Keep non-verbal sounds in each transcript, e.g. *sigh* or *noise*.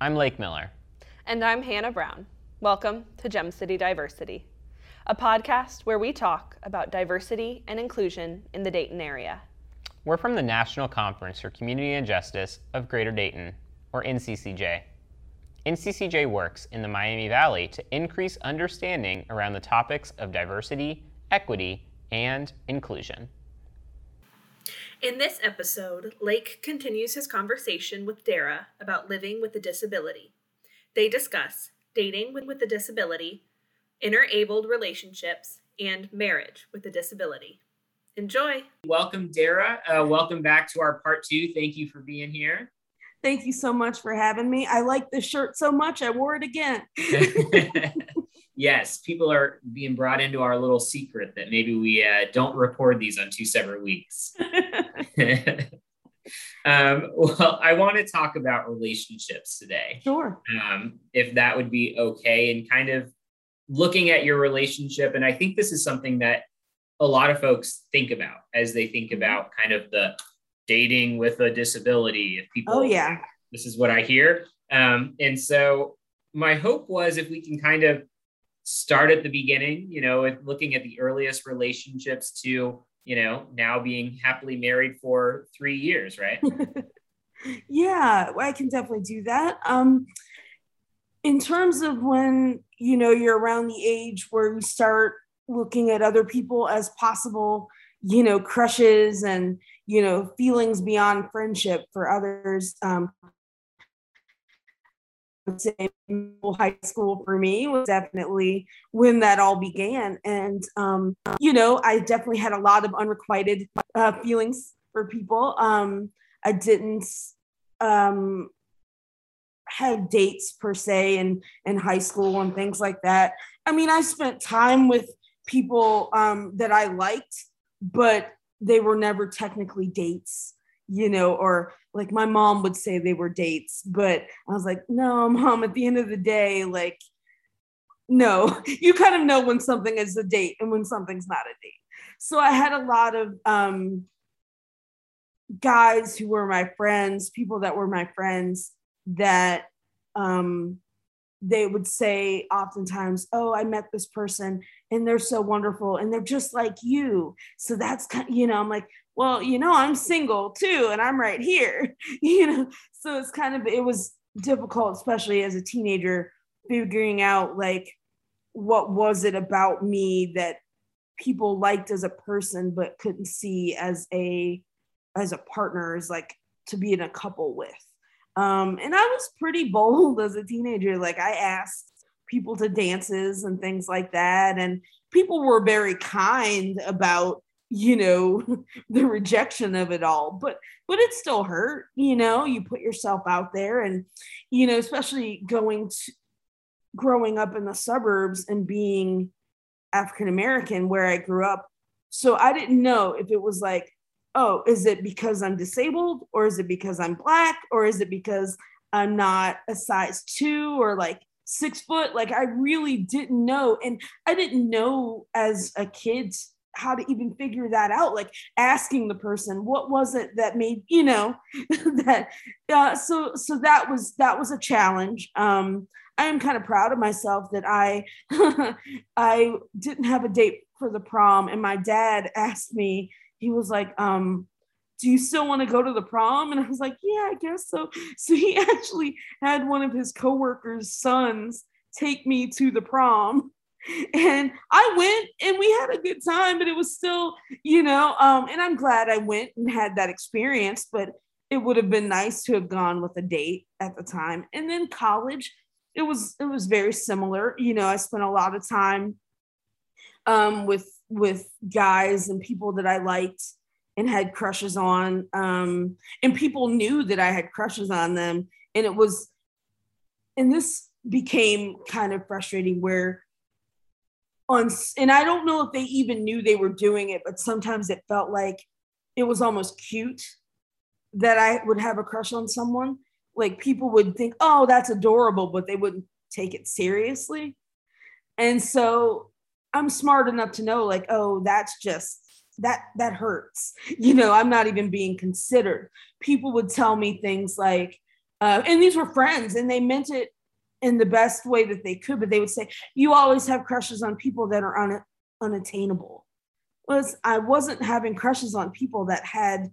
I'm Lake Miller. And I'm Hannah Brown. Welcome to Gem City Diversity, a podcast where we talk about diversity and inclusion in the Dayton area. We're from the National Conference for Community and Justice of Greater Dayton, or NCCJ. NCCJ works in the Miami Valley to increase understanding around the topics of diversity, equity, and inclusion. In this episode, Lake continues his conversation with Dara about living with a disability. They discuss dating with a disability, inter-abled relationships, and marriage with a disability. Enjoy. Welcome, Dara. Uh, welcome back to our part two. Thank you for being here. Thank you so much for having me. I like this shirt so much, I wore it again. *laughs* yes, people are being brought into our little secret that maybe we uh, don't record these on two separate weeks. *laughs* *laughs* um, well, I want to talk about relationships today. Sure. Um, if that would be okay, and kind of looking at your relationship. And I think this is something that a lot of folks think about as they think mm-hmm. about kind of the dating with a disability. If people, oh, yeah, this is what I hear. Um, and so my hope was if we can kind of start at the beginning, you know, looking at the earliest relationships to you know, now being happily married for three years, right? *laughs* yeah, I can definitely do that. Um, in terms of when, you know, you're around the age where you start looking at other people as possible, you know, crushes and, you know, feelings beyond friendship for others. Um, say high school for me was definitely when that all began. And um, you know i definitely had a lot of unrequited uh, feelings for people. Um, i didn't um, have dates per se in in high school and things like that. I mean i spent time with people um, that i liked but they were never technically dates you know, or like my mom would say they were dates, but I was like, no, *laughs* mom, at the end of the day, like, no, *laughs* you kind of know when something is a date and when something's not a date. So I had a lot of um, guys who were my friends, people that were my friends that um, they would say oftentimes, Oh, I met this person and they're so wonderful and they're just like you. So that's kind of, you know, I'm like, well, you know, I'm single too, and I'm right here, *laughs* you know. So it's kind of it was difficult, especially as a teenager, figuring out like what was it about me that people liked as a person but couldn't see as a as a partner as like to be in a couple with. Um, and I was pretty *laughs* bold as a teenager. Like I asked people to dances and things like that, and people were very kind about you know *laughs* the rejection of it all but but it still hurt you know you put yourself out there and you know especially going to growing up in the suburbs and being african american where i grew up. So i didn't know if it was like oh is it because i'm disabled or is it because i'm black or is it because i'm not a size two or like six foot? Like i really didn't know. And i didn't know as a kid how to even figure that out like asking the person what was it that made you know *laughs* that uh, so so that was that was a challenge. Um i am kind of proud of myself that i *laughs* i didn't have a date for the prom and my dad asked me he was like um do you still want to go to the prom? And i was like yeah i guess so. *laughs* So he actually had one of his coworkers sons take me to the prom and I went and we had a good time, but it was still, you know, um, and I'm glad I went and had that experience, but it would have been nice to have gone with a date at the time. And then college, it was it was very similar. You know, I spent a lot of time um, with with guys and people that I liked and had crushes on, um, and people knew that I had crushes on them, and it was, and this became kind of frustrating where on and I don't know if they even knew they were doing it, but sometimes it felt like it was almost cute that I would have a crush on someone. Like people would think, "Oh, that's adorable," but they wouldn't take it seriously. And so I'm smart enough to know like, "Oh, that's just that that hurts." *laughs* You know, I'm not even being considered. People would tell me things like, uh, and these were friends and they meant it in the best way that they could but they would say you always have crushes on people that are un- unattainable was i wasn't having crushes on people that had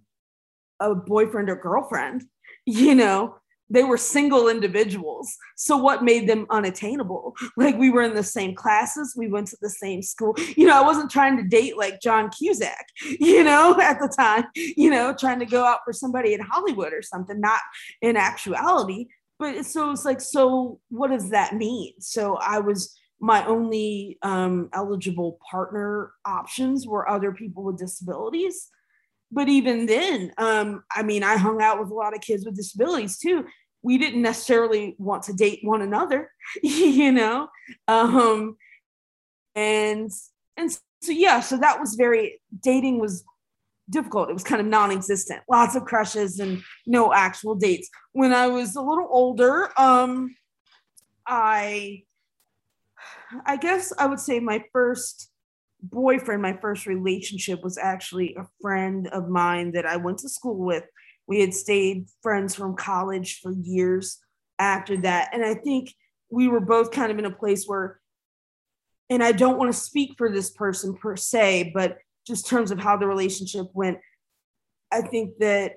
a boyfriend or girlfriend *laughs* you know they were single individuals. So what made them unattainable? *laughs* Like we were in the same classes, we went to the same school. You know, I wasn't trying to date like John Cusack, *laughs* you know, at the time, you know, trying to go out for somebody in Hollywood or something, not in actuality. But so it's like, so what does that mean? So I was my only um, eligible partner options were other people with disabilities but even then, um, I mean, I hung out with a lot of kids with disabilities too. We didn't necessarily want to date one another, *laughs* you know, um, and and so yeah, so that was very dating was difficult. It was kind of non-existent. Lots of crushes and no actual dates. When I was a little older, um, I I guess I would say my first boyfriend, my first relationship was actually a friend of mine that I went to school with. We had stayed friends from college for years after that. And I think we were both kind of in a place where, and I don't want to speak for this person per se, but just terms of how the relationship went, I think that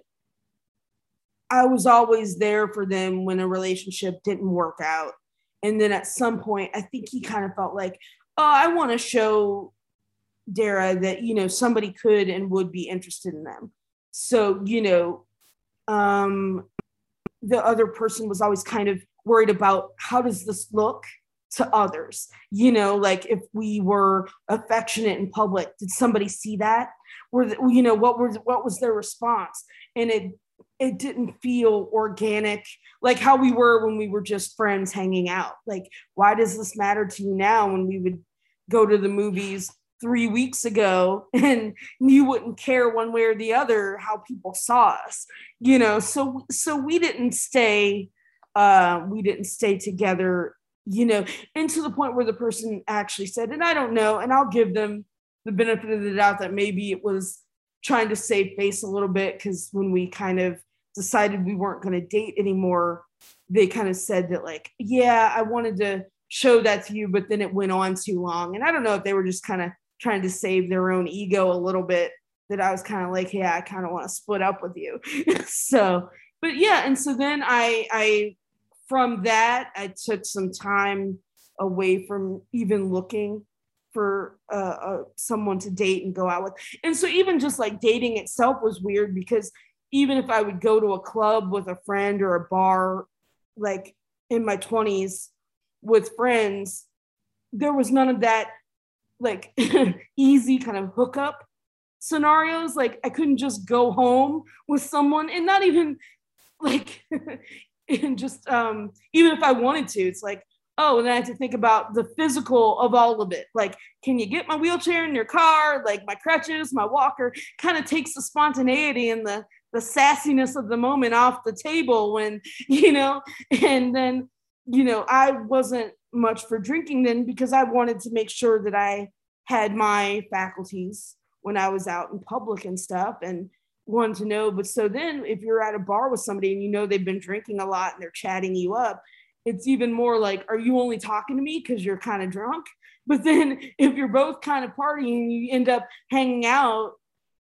I was always there for them when a relationship didn't work out. And then at some point, I think he kind of felt like, oh, I want to show Dara that you know somebody could and would be interested in them. So you know, um, the other person was always kind of worried about how does this look to others. You know, like if we were affectionate in public, did somebody see that? Were you know what was what was their response? And it it didn't feel organic like how we were when we were just friends hanging out like why does this matter to you now when we would go to the movies three weeks ago *laughs* and you wouldn't care one way or the other how people saw us you know so so we didn't stay uh we didn't stay together you know and to the point where the person actually said and i don't know and i'll give them the benefit of the doubt that maybe it was trying to save face a little bit because when we kind of decided we weren't going to date anymore they kind of said that like yeah i wanted to show that to you but then it went on too long and i don't know if they were just kind of trying to save their own ego a little bit that I was kind of like, yeah, I kind of want to split up with you. *laughs* so, but yeah, and so then I I from that I took some time away from even looking for uh, uh, someone to date and go out with. And so even just like dating itself was weird because even if I would go to a club with a friend or a bar like in my 20s with friends, there was none of that like *laughs* easy kind of hookup scenarios. Like I couldn't just go home with someone and not even like *laughs* and just um even if I wanted to, it's like, oh, and I had to think about the physical of all of it. Like, can you get my wheelchair in your car? Like my crutches, my walker kind of takes the spontaneity and the the sassiness of the moment off the table when, *laughs* you know, and then, you know, I wasn't much for drinking then because I wanted to make sure that I had my faculties when I was out in public and stuff and wanted to know. But so then if you're at a bar with somebody and you know they've been drinking a lot and they're chatting you up, it's even more like, are you only talking to me because you're kind of drunk? *laughs* But then if you're both kind of partying, you end up hanging out.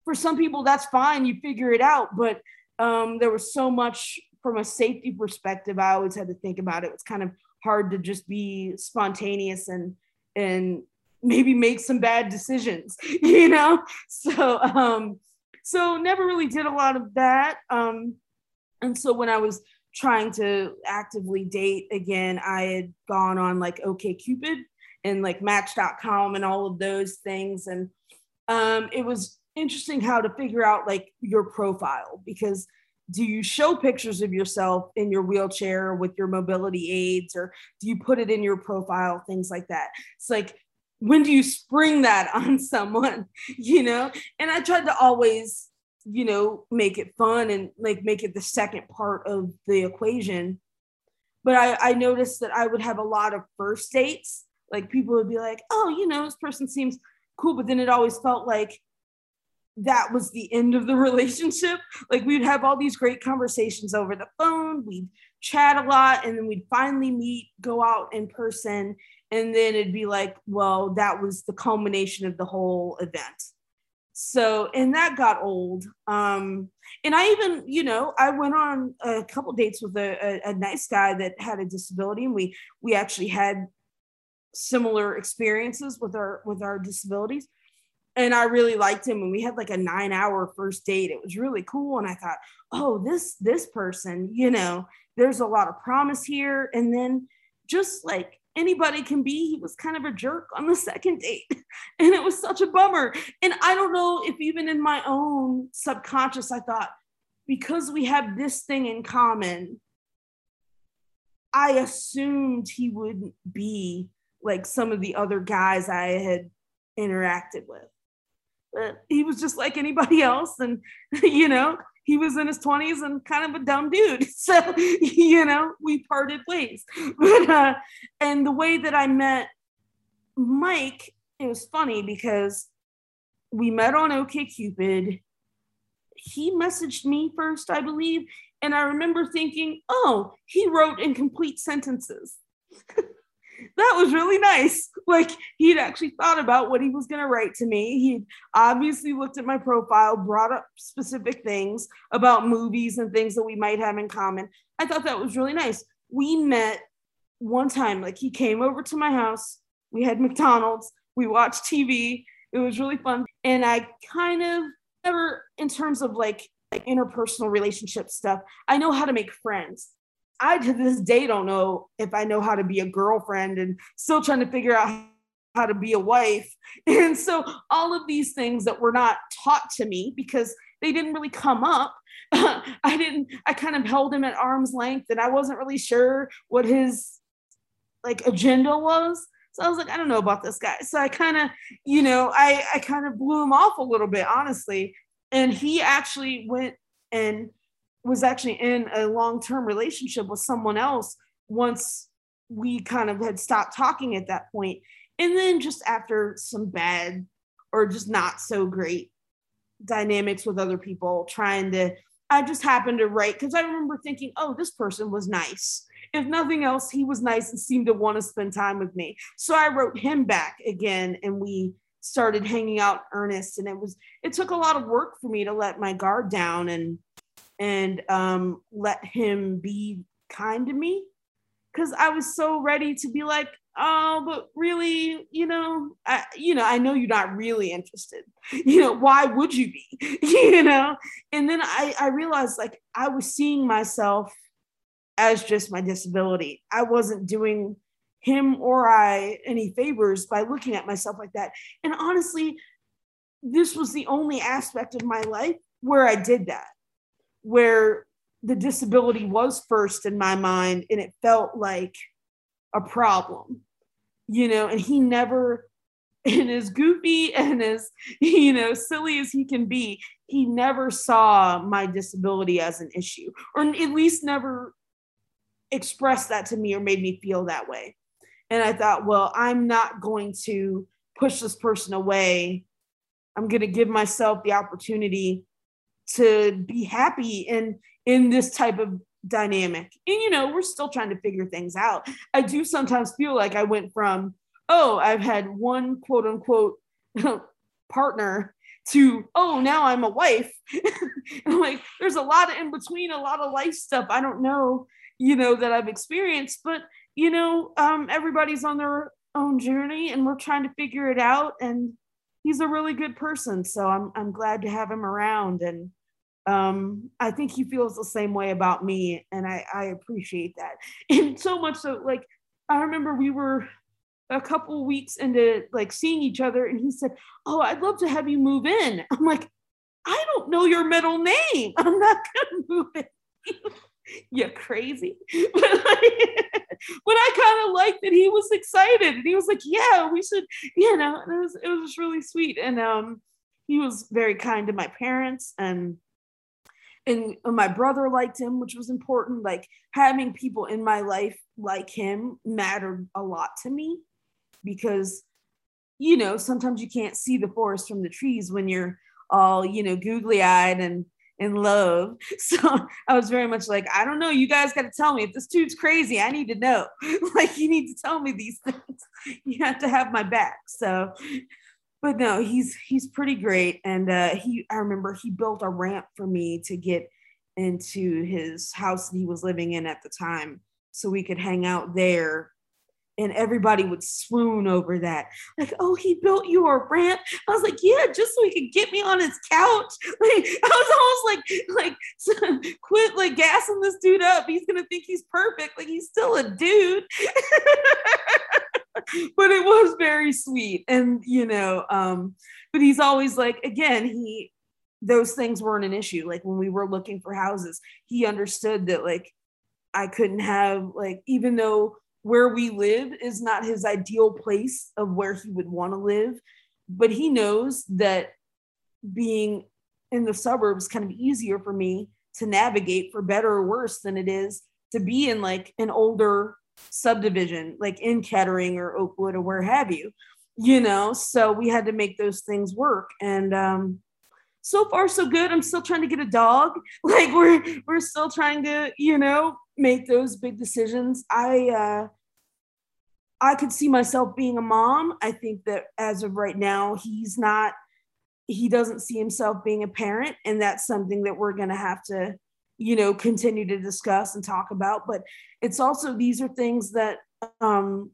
For some people, that's fine. You figure it out. But um, there was so much from a safety perspective. I always had to think about it. It's kind of hard to just be spontaneous and and maybe make some bad decisions *laughs* you know so um so never really did a lot of that um and so when i was trying to actively date again i had gone on like OkCupid and like match.com and all of those things and um it was interesting how to figure out like your profile because do you show pictures of yourself in your wheelchair with your mobility aids or do you put it in your profile things like that? It's like when do you spring that *laughs* on someone you know? And i tried to always you know make it fun and like make it the second part of the equation. But i i noticed that i would have a lot of first dates. Like people would be like oh you know this person seems cool but then it always felt like that was the end of the *laughs* relationship. Like we'd have all these great conversations over the phone, we'd chat a lot, and then we'd finally meet, go out in person, and then it'd be like, well, that was the culmination of the whole event. So, and that got old. Um, and I even, you know, I went on a couple dates with a, a, a nice guy that had a disability, and we we actually had similar experiences with our with our disabilities and I really liked him and we had like a 9 hour first date it was really cool and I thought oh this this person you know there's a lot of promise here and then just like anybody can be he was kind of a jerk on the *laughs* second date and it was such a bummer and I don't know if even in my own subconscious I thought because we have this thing in common I assumed he wouldn't be like some of the other guys I had interacted with. But he was just like anybody *laughs* else. And, *laughs* you know, he was in his 20s and kind of a dumb dude. *laughs* So, you know, we parted ways. *laughs* But, uh, and the way that I met Mike, it was funny because we met on OKCupid. He messaged me first, I believe. And I remember thinking, oh, he wrote in complete sentences. *laughs* that was really nice. Like he'd actually thought about what he was going to write to me. He obviously looked at my profile, brought up specific things about movies and things that we might have in common. I thought that was really nice. We met one time, like he came over to my house. We had McDonald's. We watched TV. It was really fun. And I kind of never, in terms of like interpersonal relationship stuff, I know how to make friends. I to this day don't know if I know how to be a girlfriend and still trying to figure out how to be a wife. *laughs* And so all of these things that were not taught to me because they didn't really come up. *laughs* I didn't, I kind of held him at arm's length and I wasn't really sure what his like agenda was. So I was like, I don't know about this guy. So I kind of, you know, I, I kind of blew him off a little bit, honestly. And he actually went and was actually in a long-term relationship with someone else once we kind of had stopped talking at that point. And then just after some bad or just not so great dynamics with other people trying to i just happened to write because i remember thinking oh this person was nice. If nothing else he was nice and seemed to want to spend time with me. So i wrote him back again and we started hanging out earnest. And it was it took a lot of work for me to let my guard down and and um, let him be kind to me because I was so ready to be like, oh, but really, you know, I, you know, I know you're not really interested. *laughs* You know, why would you be? *laughs* you know, and then I I realized like I was seeing myself as just my disability. I wasn't doing him or I any favors by looking at myself like that. And honestly, this was the only aspect of my life where I did that where the disability was first in my mind and it felt like a problem you know and he never *laughs* and as goofy and as *laughs* you know silly as he can be he never saw my disability as an issue or at least never expressed that to me or made me feel that way. And i thought well i'm not going to push this person away. I'm going to give myself the opportunity to be happy in in this type of dynamic. And you know, we're still trying to figure things out. I do sometimes feel like I went from, oh, I've had one quote unquote *laughs* partner to, oh, now I'm a wife. *laughs* like there's a lot of in between, a lot of life stuff I don't know, you know, that I've experienced, but you know, um, everybody's on their own journey and we're trying to figure it out. And he's a really good person. So I'm I'm glad to have him around and um, I think he feels the same way about me, and I, I appreciate that. *laughs* And so much so, like I remember we were a couple weeks into like seeing each other, and he said, "Oh, I'd love to have you move in." I'm like, "I don't know your middle name. *laughs* I'm not gonna move in." *laughs* You're crazy but, like, but i kind of liked that he was excited and he was like yeah we should you know it was it was really sweet and um he was very kind to my parents and and uh, my brother liked him which was important like having people in my life like him mattered a lot to me because you know sometimes you can't see the forest from the trees when you're all you know googly eyed and in love. *laughs* So I was very much like, I don't know. You guys got to tell me if this dude's crazy. I need to know. *laughs* like, you need to tell me these *laughs* things. You have to have my back. So, but no, he's he's pretty great. And uh, he, I remember he built a ramp for me to get into his house that he was living in at the time, so we could hang out there. And everybody would swoon over that. Like oh he built you a ramp? I was like yeah just so he could get me on his couch. *laughs* Like i was almost like like *laughs* quit like gassing this dude up. He's gonna think he's perfect. Like he's still a dude *laughs* *laughs* but it was very sweet. And you know um but he's always like again he those things weren't an issue. Like when we were looking for houses he understood that like i couldn't have like even though where we live is not his ideal place of where he would want to live but he knows that being in the suburbs kind of easier for me to navigate for better or worse than it is to be in like an older subdivision like in Kettering or Oakwood or where have you you know so we had to make those things work and um so far so good i'm still trying to get a dog *laughs* like we're we're still trying to you know make those big decisions. I uh, I could see myself being a mom. I think that as of right now, he's not. He doesn't see himself being a parent, and that's something that we're to have to, you know, continue to discuss and talk about. But it's also these are things that um,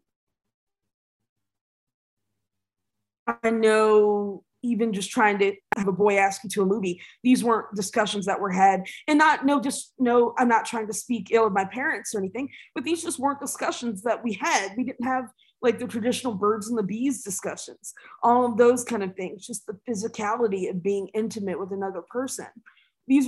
I know even just trying to have a boy ask you to a movie these weren't discussions that were had and not no just no i'm not trying to speak ill of my parents or anything but these just weren't discussions that we had we didn't have like the traditional birds and the bees discussions all of those kind of things just the physicality of being intimate with another person these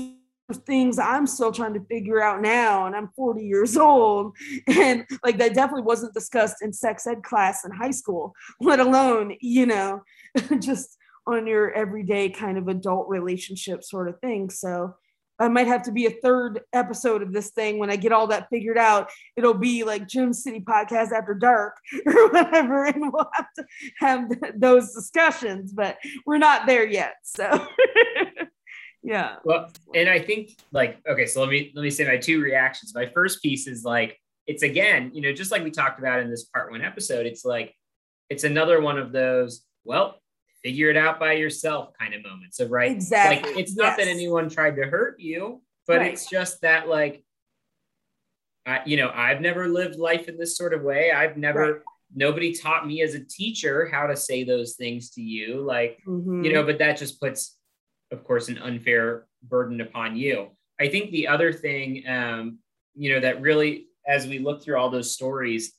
things i'm still trying to figure out now and i'm 40 years old and like that definitely wasn't discussed in sex ed class in high school let alone you know *laughs* just on your everyday kind of adult relationship sort of thing. So I might have to be a third episode of this thing when I get all that figured out. It'll be like Gem City Podcast After Dark *laughs* or whatever, and we'll have to have those discussions, but we're not there yet. So *laughs* yeah. Well, and I think like okay, so let me let me say my two reactions. My first piece is like it's again, you know, just like we talked about in this part one episode, it's like it's another one of those, well, figure it out by yourself kind of moments So right exactly like it's not that anyone tried to hurt you but right. it's just that like I, you know i've never lived life in this sort of way i've never right. nobody taught me as a teacher how to say those things to you like mm-hmm. you know but that just puts of course an unfair burden upon you i think the other thing um you know that really as we look through all those stories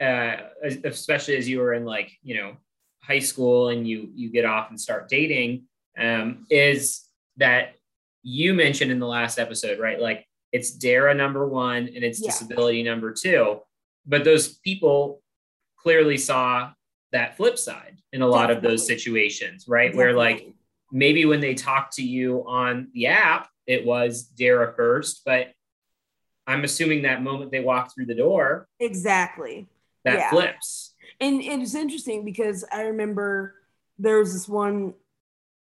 uh especially as you were in like you know high school and you you get off and start dating um, is that you mentioned in the last episode, right? Like it's DARA number one and it's yeah. disability number two. But those people clearly saw that flip side in a lot Definitely. of those situations, right? Definitely. Where like maybe when they talked to you on the app, it was DARA first, but I'm assuming that moment they walk through the door. Exactly. That yeah. flips and it's interesting because I remember there was this one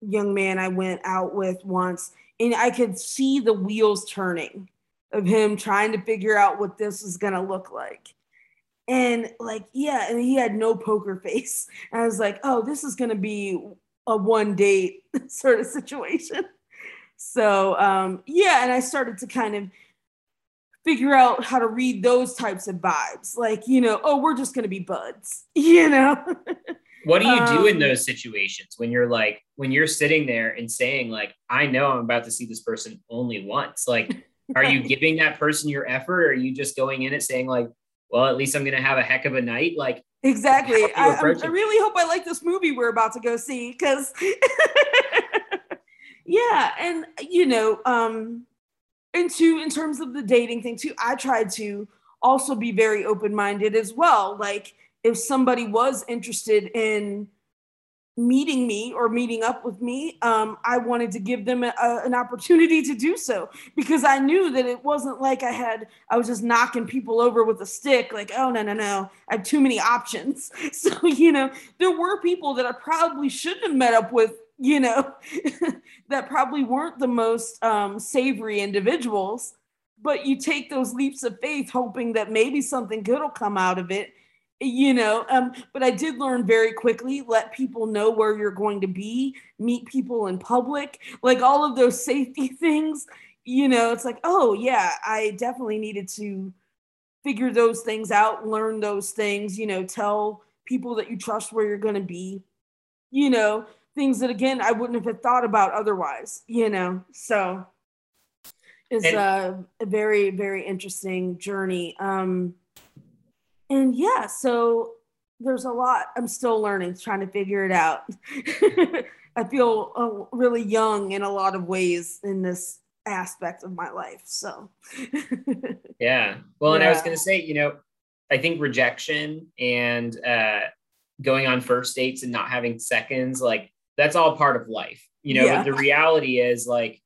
young man I went out with once, and I could see the wheels turning of him trying to figure out what this was gonna look like. And like, yeah, and he had no poker *laughs* face. And I was like, oh, this is gonna be a one date *laughs* sort of situation. So um, yeah, and I started to kind of figure out how to read those types of vibes. Like, you know, oh, we're just going to be buds, *laughs* you know? what do you um, do in um, those situations when you're like, when you're sitting there and saying, like, I know I'm about to see this person only once? Like, are you *laughs* giving that person your effort? Or are you just going in it saying, like, well, at least I'm going to have a heck of a night? Like, exactly. I, I really hope I like this movie we're about to go see because, *laughs* yeah. And, you know, um, and two in terms of the dating thing too i tried to also be very open-minded as well like if somebody was interested in meeting me or meeting up with me um, i wanted to give them a, an opportunity to do so because i knew that it wasn't like i had i was just knocking people over with a stick like oh no no no i have too many options. *laughs* So you know there were people that i probably shouldn't have met up with you know, *laughs* that probably weren't the most um, savory individuals, but you take those leaps of faith, hoping that maybe something good will come out of it, you know. Um, but I did learn very quickly let people know where you're going to be, meet people in public, like all of those *laughs* safety things. You know, it's like, oh, yeah, I definitely needed to figure those things out, learn those things, you know, tell people that you trust where you're going to be, you know, things that again I wouldn't have thought about otherwise, you know. So it's a, a very very interesting journey. Um and yeah, so there's a lot I'm still learning, trying to figure it out. *laughs* I feel uh, really young in a lot of ways in this aspect of my life. So, *laughs* yeah. Well, and I was going to say, you know, I think rejection and uh, going on first dates and not having seconds, like that's all part of life, you know. Yeah. But the reality is, like,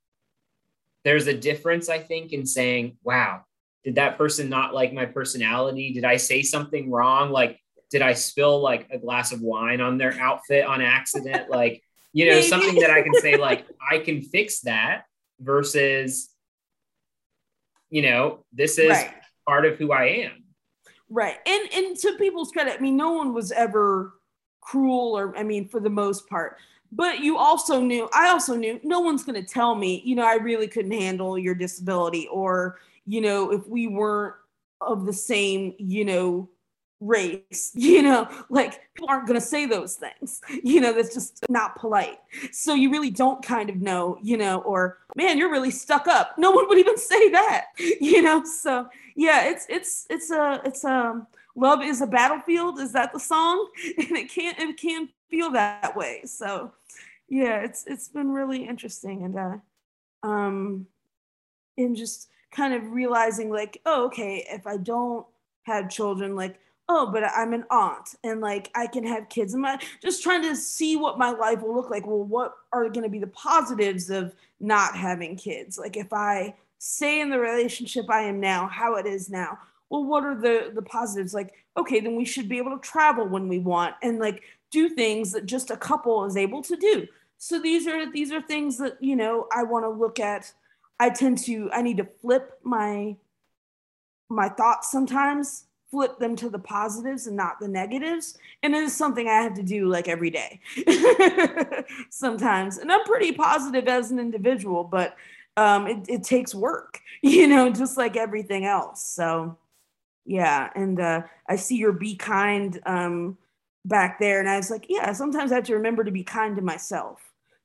there's a difference, I think, in saying, wow, did that person not like my personality? Did I say something wrong? Like, did I spill like a glass of wine on their outfit on accident? *laughs* like, you know, Maybe. something that I can say, like, *laughs* I can fix that versus, you know, this is right. part of who I am. Right. And and to people's credit, I mean, no one was ever cruel or I mean, for the most part. But you also knew, I also knew no one's gonna tell me, you know, I really couldn't handle your disability, or, you know, if we weren't of the same, you know, race *laughs* you know like people aren't going to say those things *laughs* you know that's just not polite. So you really don't kind of know you know or man you're really stuck up. No one would even *laughs* say that you know? So yeah it's it's it's a it's a um, love is a battlefield is that the song? And it can't it can feel that way. So yeah it's it's been really interesting and uh um and just kind of realizing like oh okay if i don't have children like oh, but I'm an aunt and like I can have kids. And my just trying to see what my life will look like. Well, what are going to be the positives of not having kids? Like if I stay in the relationship I am now, how it is now. Well, what are the the positives? Like, okay, then we should be able to travel when we want and like do things that just a couple is able to do. So these are these are things that, you know, I want to look at. I tend to I need to flip my my thoughts sometimes flip them to the positives and not the negatives. And it is something I have to do like every day *laughs* sometimes. And I'm pretty positive as an individual, but um, it, it takes work, *laughs* you know, just like everything else. So, yeah. And uh, I see your be kind um, back there. And I was like, yeah, sometimes I have to remember to be kind to myself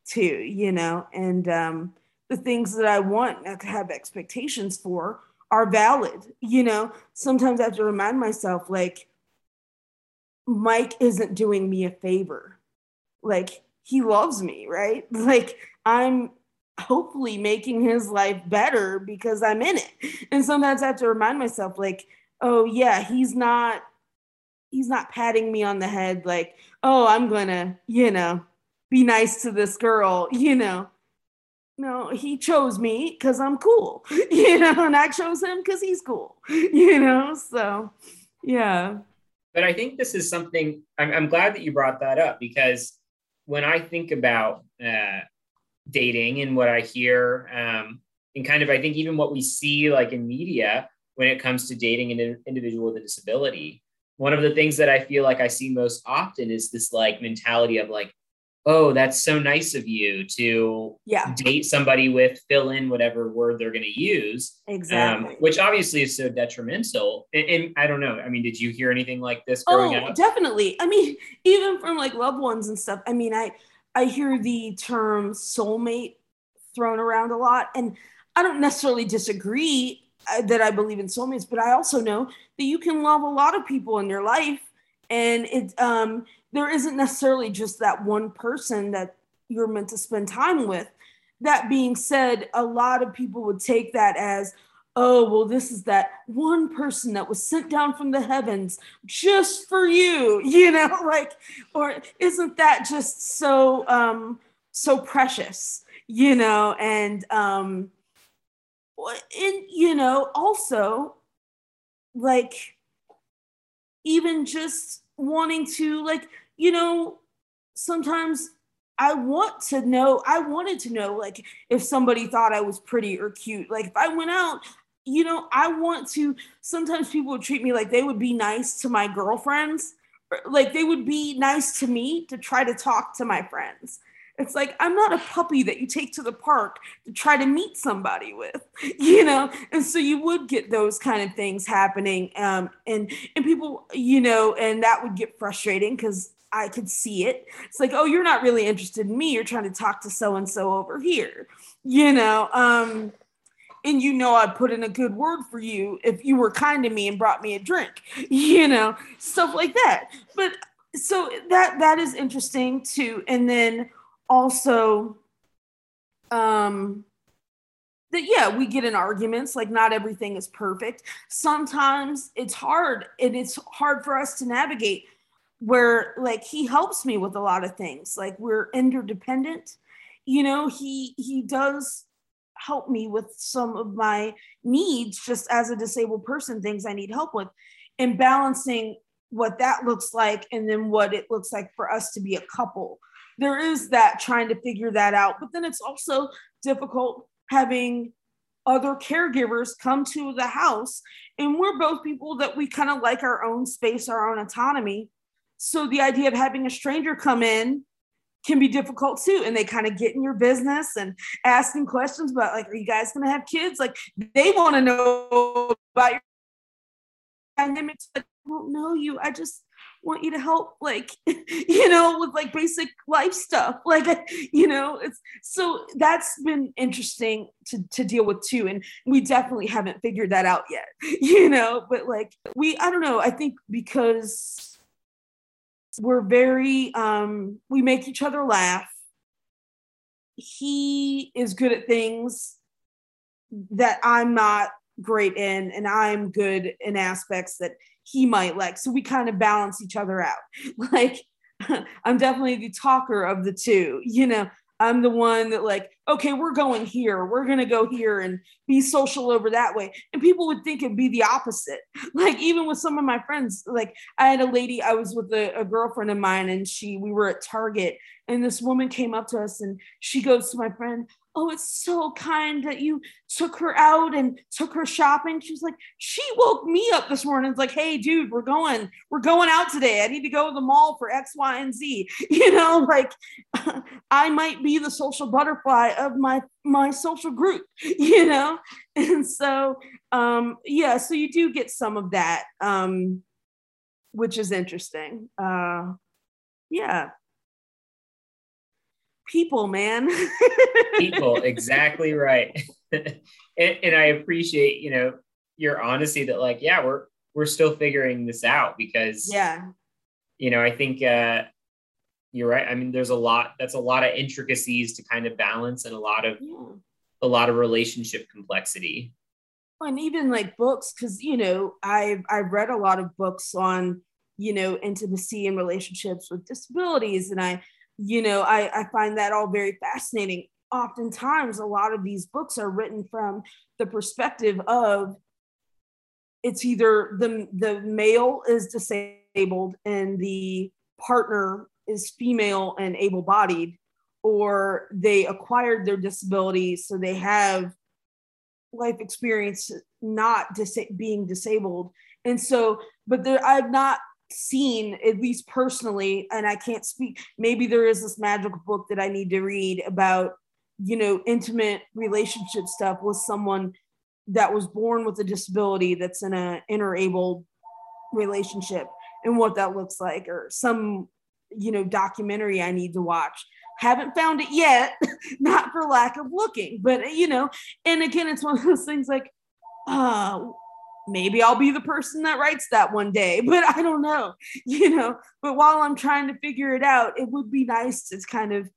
too, you know, and um, the things that I want, I have expectations for are valid. You know, sometimes I have to remind myself, like, Mike isn't doing me a favor. Like, he loves me, right? *laughs* Like, I'm hopefully making his life better because I'm in it. And sometimes I have to remind myself, like, oh, yeah, he's not. He's not patting me on the head like, oh, I'm gonna, you know, be nice to this girl, *laughs* you know no, he chose me because I'm cool, *laughs* you know, and I chose him because he's cool, *laughs* you know. So, yeah. But I think this is something I'm, I'm glad that you brought that up because when I think about uh, dating and what I hear, um, and kind of, I think even what we see like in media when it comes to dating an individual with a disability, one of the things that I feel like I see most often is this like mentality of like, oh, that's so nice of you to yeah. date somebody with fill in whatever word they're going to use. Um, exactly. Um, which obviously is so detrimental. And, and, I don't know. I mean, did you hear anything like this growing oh, up? Definitely. I mean, *laughs* even from like loved ones and stuff. I mean, I I hear the term soulmate thrown around a lot, and I don't necessarily disagree uh, that I believe in soulmates, but I also know that you can love a lot of people in your life, and it um there isn't necessarily just that one person that you're meant to spend time with. That being said, a lot of people would take that as, oh, well, this is that one person that was sent down from the heavens just for you, *laughs* you know, like, or isn't that just so, um, so precious, you know, and, um, and, you know, also like, even just wanting to like you know, sometimes I want to know, I wanted to know like if somebody thought I was pretty or cute. Like if I went out, you know, I want to sometimes people would treat me like they would be nice to my girlfriends, or, like they would be nice to me to try to talk to my friends. It's like I'm not a puppy that you take to the park to try to meet somebody with, *laughs* you know. And so you would get those kind of things happening, um, and and people, you know, and that would get frustrating because I could see it. It's like, oh, you're not really interested in me. You're trying to talk to so and so over here, you know. Um, and you know I'd put in a good word for you if you were kind to me and brought me a drink, *laughs* you know, stuff like that. But so that that is interesting too. And then also um that yeah we get in arguments like not everything is perfect sometimes it's hard and it's hard for us to navigate where like he helps me with a lot of things like we're interdependent you know he he does help me with some of my needs just as a disabled person things i need help with and balancing what that looks like and then what it looks like for us to be a couple there is that trying to figure that out. But then it's also difficult having other caregivers come to the house. And we're both people that we kind of like our own space, our own autonomy. So the idea of having a stranger come in can be difficult too. And they kind of get in your business and asking questions about like, are you guys gonna have kids? Like they want to know about your dynamics. I don't know you. I just want you to help like *laughs* you know with like basic life stuff *laughs* like you know it's so that's been interesting to to deal with too and we definitely haven't figured that out yet *laughs* you know but like we i don't know i think because we're very um we make each other laugh he is good at things that i'm not great in and i'm good in aspects that he might like. So we kind of balance each other out. *laughs* Like *laughs* I'm definitely the talker of the two, you know. I'm the one that like, okay, we're going here. We're gonna go here and be social over that way. And people would think it'd be the opposite. *laughs* Like even with some of my friends, like I had a lady, I was with a, a girlfriend of mine, and she we were at Target, and this woman came up to us and she goes to my friend, oh, it's so kind that you took her out and took her shopping. She's like, she woke me up this morning. It's like, hey, dude, we're going, we're going out today. I need to go to the mall for X, Y, and Z. *laughs* You know, like *laughs* I might be the social butterfly of my my social group, *laughs* you know? And so um, yeah, so you do get some of that, um, which is interesting. Uh yeah, people, man. *laughs* people, exactly right. *laughs* and, and I appreciate, you know, your honesty that like, yeah, we're we're still figuring this out because yeah, you know, I think uh you're right. I mean, there's a lot that's a lot of intricacies to kind of balance and a lot of yeah. a lot of relationship complexity. And even like books, because you know, I've I've read a lot of books on you know intimacy and relationships with disabilities and i you know, I, I find that all very fascinating. Oftentimes, a lot of these books are written from the perspective of it's either the the male is disabled and the partner is female and able-bodied, or they acquired their disability, so they have life experience not dis- being disabled. And so, but there, I've not seen at least personally and i can't speak maybe there is this magical book that i need to read about you know intimate relationship stuff with someone that was born with a disability that's in a interabled relationship and what that looks like or some you know documentary i need to watch haven't found it yet *laughs* not for lack of looking but you know and again it's one of those things like uh maybe I'll be the person that writes that one day, *laughs* but I don't know, you know. But while I'm trying to figure it out, it would be nice to kind of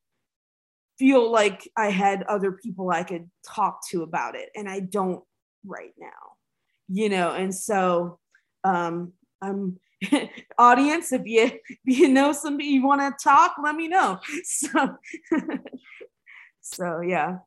feel like I had other people I could talk to about it, and I don't right now, you know. And so, um, I'm *laughs* audience if you if you know somebody you want to talk, let me know. *laughs* So, so yeah.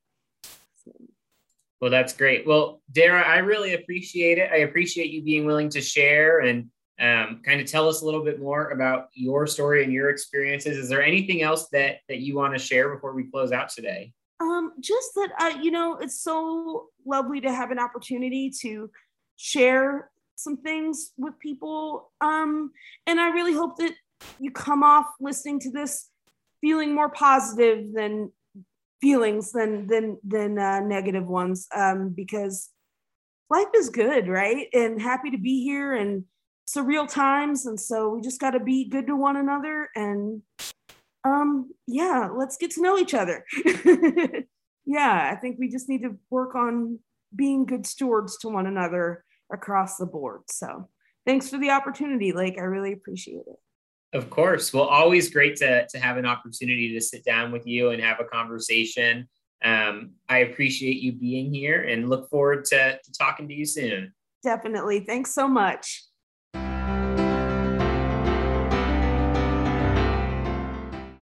Well, that's great. Well, Dara, I really appreciate it. I appreciate you being willing to share and um, kind of tell us a little bit more about your story and your experiences. Is there anything else that that you want to share before we close out today? Um, just that I, you know, it's so lovely to have an opportunity to share some things with people. Um, and I really hope that you come off listening to this feeling more positive than feelings than than than uh, negative ones. Um, because life is good, right? And happy to be here and surreal times. And so we just got to be good to one another and um yeah let's get to know each other *laughs* yeah i think we just need to work on being good stewards to one another across the board. So thanks for the opportunity Lake. i really appreciate it. Of course. Well always great to, to have an opportunity to sit down with you and have a conversation. Um, i appreciate you being here and look forward to, to talking to you soon. Definitely. Thanks so much